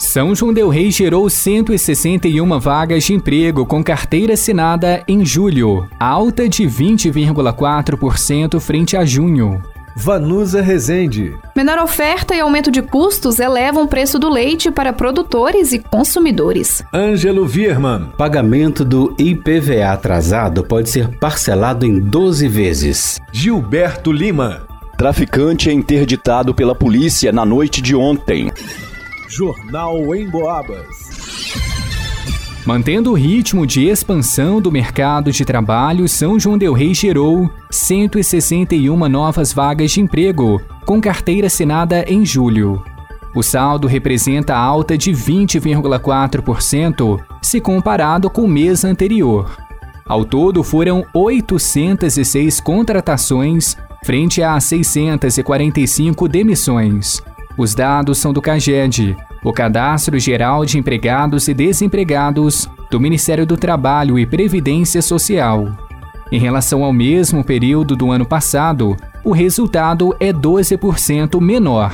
São João Del Rei gerou 161 vagas de emprego com carteira assinada em julho, alta de 20,4% frente a junho. Vanusa Rezende. Menor oferta e aumento de custos elevam o preço do leite para produtores e consumidores. Ângelo Virman. Pagamento do IPVA atrasado pode ser parcelado em 12 vezes. Gilberto Lima. Traficante é interditado pela polícia na noite de ontem. Jornal em Boabas. Mantendo o ritmo de expansão do mercado de trabalho, São João Del Rei gerou 161 novas vagas de emprego, com carteira assinada em julho. O saldo representa alta de 20,4% se comparado com o mês anterior. Ao todo, foram 806 contratações frente a 645 demissões. Os dados são do CAGED, o Cadastro Geral de Empregados e Desempregados do Ministério do Trabalho e Previdência Social. Em relação ao mesmo período do ano passado, o resultado é 12% menor.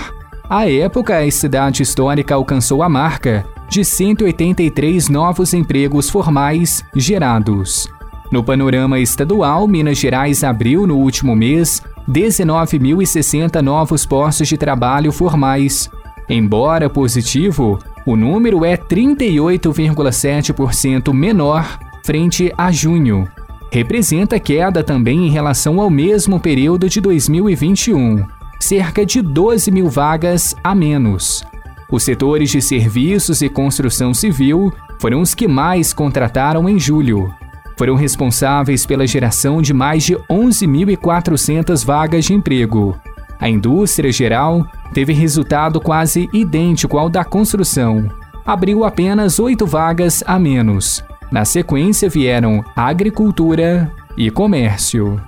À época, a cidade histórica alcançou a marca de 183 novos empregos formais gerados. No panorama estadual, Minas Gerais abriu no último mês 19.060 novos postos de trabalho formais. Embora positivo, o número é 38,7% menor frente a junho. Representa queda também em relação ao mesmo período de 2021, cerca de 12 mil vagas a menos. Os setores de serviços e construção civil foram os que mais contrataram em julho, foram responsáveis pela geração de mais de 11.400 vagas de emprego. A indústria geral teve resultado quase idêntico ao da construção. Abriu apenas oito vagas a menos. Na sequência vieram agricultura e comércio.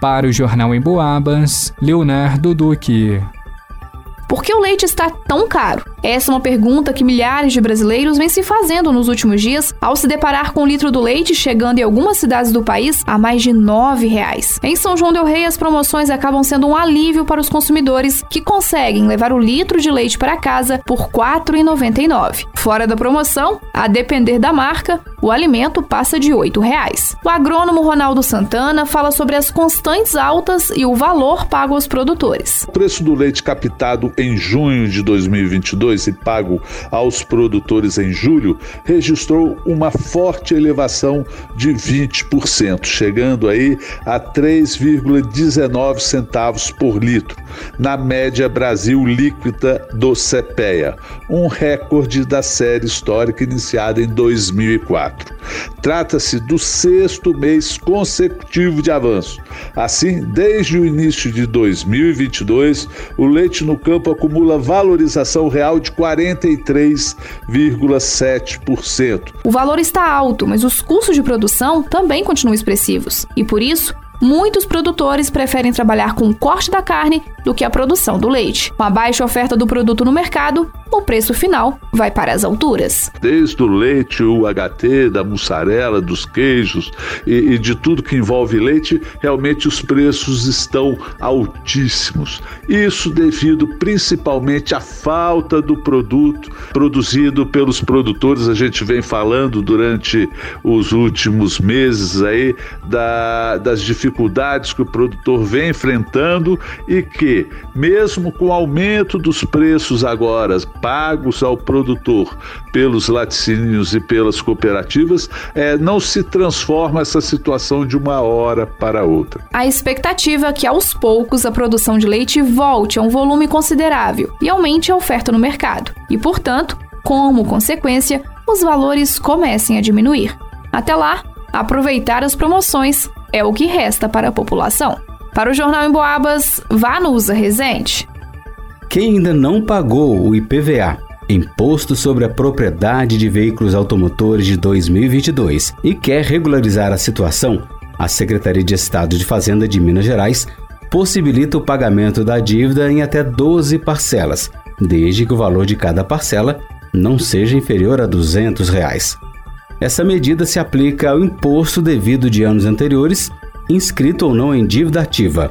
Para o Jornal em Boabas, Leonardo Duque. Por que o leite está tão caro? Essa é uma pergunta que milhares de brasileiros vêm se fazendo nos últimos dias ao se deparar com o litro do leite chegando em algumas cidades do país a mais de R$ reais. Em São João del Rei, as promoções acabam sendo um alívio para os consumidores que conseguem levar o litro de leite para casa por R$ 4,99. Fora da promoção, a depender da marca, o alimento passa de R$ reais. O agrônomo Ronaldo Santana fala sobre as constantes altas e o valor pago aos produtores. O preço do leite captado em junho de 2022 e pago aos produtores em julho registrou uma forte elevação de 20%, chegando aí a 3,19 centavos por litro, na média Brasil líquida do CPEA, um recorde da série histórica iniciada em 2004. Trata-se do sexto mês consecutivo de avanço. Assim, desde o início de 2022, o leite no campo acumula valorização real de 43,7%. O valor está alto, mas os custos de produção também continuam expressivos. E por isso, muitos produtores preferem trabalhar com o corte da carne do que a produção do leite. Com a baixa oferta do produto no mercado, o preço final vai para as alturas. Desde o leite, o HT, da mussarela, dos queijos e, e de tudo que envolve leite, realmente os preços estão altíssimos. Isso devido principalmente à falta do produto produzido pelos produtores. A gente vem falando durante os últimos meses aí da, das dificuldades que o produtor vem enfrentando e que, mesmo com o aumento dos preços agora, pagos ao produtor pelos laticínios e pelas cooperativas, é, não se transforma essa situação de uma hora para outra. A expectativa é que aos poucos a produção de leite volte a um volume considerável e aumente a oferta no mercado. E, portanto, como consequência, os valores comecem a diminuir. Até lá, aproveitar as promoções é o que resta para a população. Para o Jornal em Boabas, vá no Usa Resente. Quem ainda não pagou o IPVA, Imposto sobre a Propriedade de Veículos Automotores de 2022, e quer regularizar a situação, A Secretaria de Estado de Fazenda de Minas Gerais possibilita o pagamento da dívida em até 12 parcelas, desde que o valor de cada parcela não seja inferior a 200 reais. Essa medida se aplica ao imposto devido de anos anteriores, inscrito ou não em dívida ativa.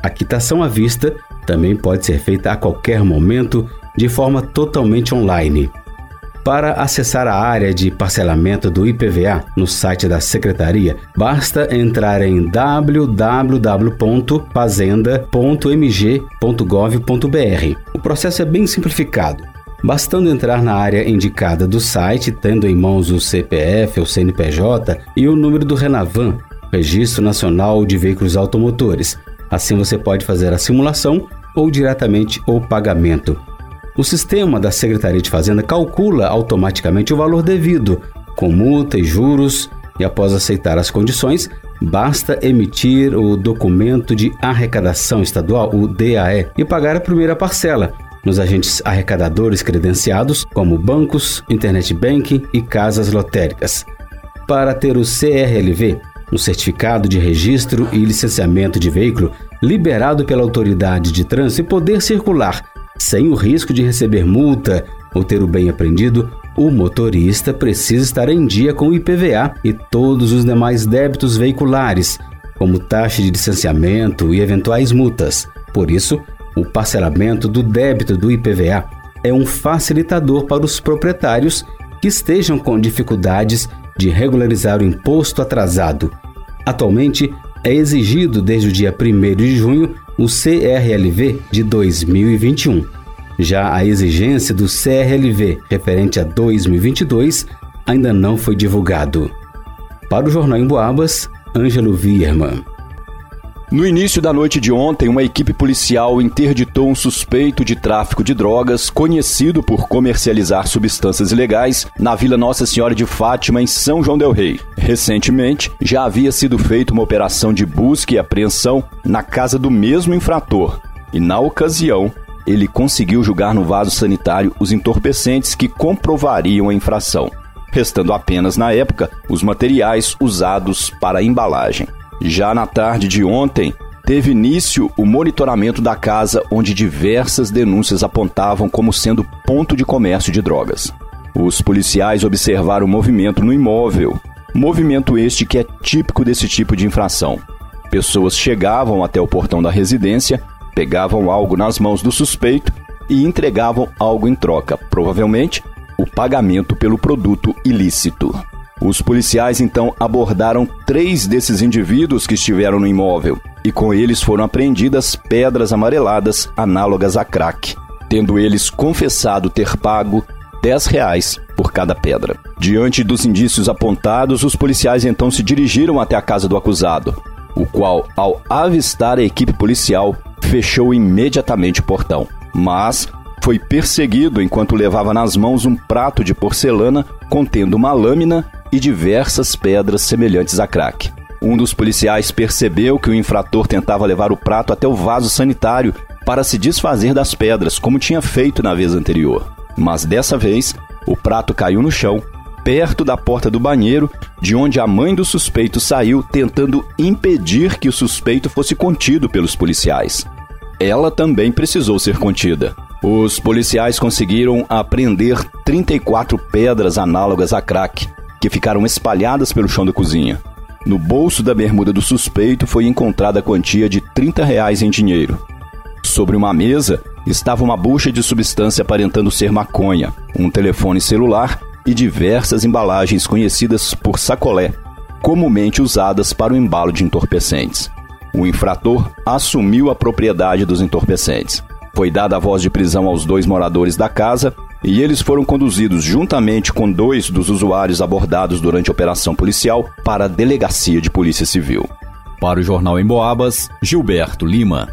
A quitação à vista também pode ser feita a qualquer momento de forma totalmente online. Para acessar a área de parcelamento do IPVA no site da Secretaria, basta entrar em www.fazenda.mg.gov.br. O processo é bem simplificado. Bastando entrar na área indicada do site, tendo em mãos o CPF ou CNPJ e o número do Renavan, Registro Nacional de Veículos Automotores. Assim você pode fazer a simulação ou diretamente o pagamento. O sistema da Secretaria de Fazenda calcula automaticamente o valor devido, com multa e juros, e após aceitar as condições, basta emitir o documento de arrecadação estadual, o DAE, e pagar a primeira parcela nos agentes arrecadadores credenciados, como bancos, internet banking e casas lotéricas. Para ter o CRLV, um certificado de registro e licenciamento de veículo liberado pela autoridade de trânsito e poder circular sem o risco de receber multa ou ter o bem apreendido, o motorista precisa estar em dia com o IPVA e todos os demais débitos veiculares, como taxa de licenciamento e eventuais multas. Por isso, o parcelamento do débito do IPVA é um facilitador para os proprietários que estejam com dificuldades de regularizar o imposto atrasado. Atualmente, é exigido desde o dia 1 de junho o CRLV de 2021. Já a exigência do CRLV referente a 2022 ainda não foi divulgado. Para o Jornal em Boabas, Ângelo Vierman. No início da noite de ontem, uma equipe policial interditou um suspeito de tráfico de drogas, conhecido por comercializar substâncias ilegais, na Vila Nossa Senhora de Fátima, em São João Del Rei. Recentemente, já havia sido feita uma operação de busca e apreensão na casa do mesmo infrator, e na ocasião, ele conseguiu julgar no vaso sanitário os entorpecentes que comprovariam a infração, restando apenas, na época, os materiais usados para a embalagem. Já na tarde de ontem, teve início o monitoramento da casa, onde diversas denúncias apontavam como sendo ponto de comércio de drogas. Os policiais observaram o movimento no imóvel, movimento este que é típico desse tipo de infração. Pessoas chegavam até o portão da residência, pegavam algo nas mãos do suspeito e entregavam algo em troca, provavelmente o pagamento pelo produto ilícito. Os policiais então abordaram três desses indivíduos que estiveram no imóvel e com eles foram apreendidas pedras amareladas análogas a crack, tendo eles confessado ter pago 10 reais por cada pedra. Diante dos indícios apontados, os policiais então se dirigiram até a casa do acusado, o qual, ao avistar a equipe policial, fechou imediatamente o portão. Mas foi perseguido enquanto levava nas mãos um prato de porcelana contendo uma lâmina e diversas pedras semelhantes a crack. Um dos policiais percebeu que o infrator tentava levar o prato até o vaso sanitário para se desfazer das pedras, como tinha feito na vez anterior. Mas dessa vez, o prato caiu no chão, perto da porta do banheiro, de onde a mãe do suspeito saiu tentando impedir que o suspeito fosse contido pelos policiais. Ela também precisou ser contida. Os policiais conseguiram apreender 34 pedras análogas a crack, que ficaram espalhadas pelo chão da cozinha. No bolso da bermuda do suspeito foi encontrada a quantia de 30 reais em dinheiro. Sobre uma mesa estava uma bucha de substância aparentando ser maconha, um telefone celular e diversas embalagens conhecidas por sacolé, comumente usadas para o embalo de entorpecentes. O infrator assumiu a propriedade dos entorpecentes. Foi dada a voz de prisão aos dois moradores da casa e eles foram conduzidos juntamente com dois dos usuários abordados durante a operação policial para a delegacia de polícia civil. Para o jornal em Boabas, Gilberto Lima.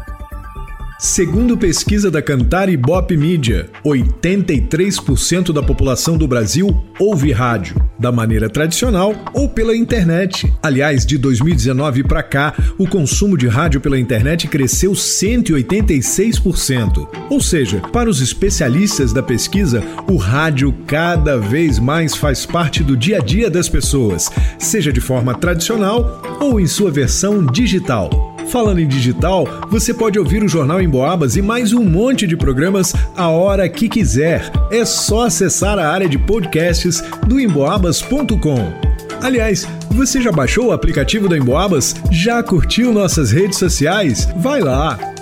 Segundo pesquisa da Cantar e Bop Media, 83% da população do Brasil ouve rádio, da maneira tradicional ou pela internet. Aliás, de 2019 para cá, o consumo de rádio pela internet cresceu 186%. Ou seja, para os especialistas da pesquisa, o rádio cada vez mais faz parte do dia a dia das pessoas, seja de forma tradicional ou em sua versão digital. Falando em digital, você pode ouvir o Jornal em Boabas e mais um monte de programas a hora que quiser. É só acessar a área de podcasts do emboabas.com. Aliás, você já baixou o aplicativo da Emboabas? Já curtiu nossas redes sociais? Vai lá!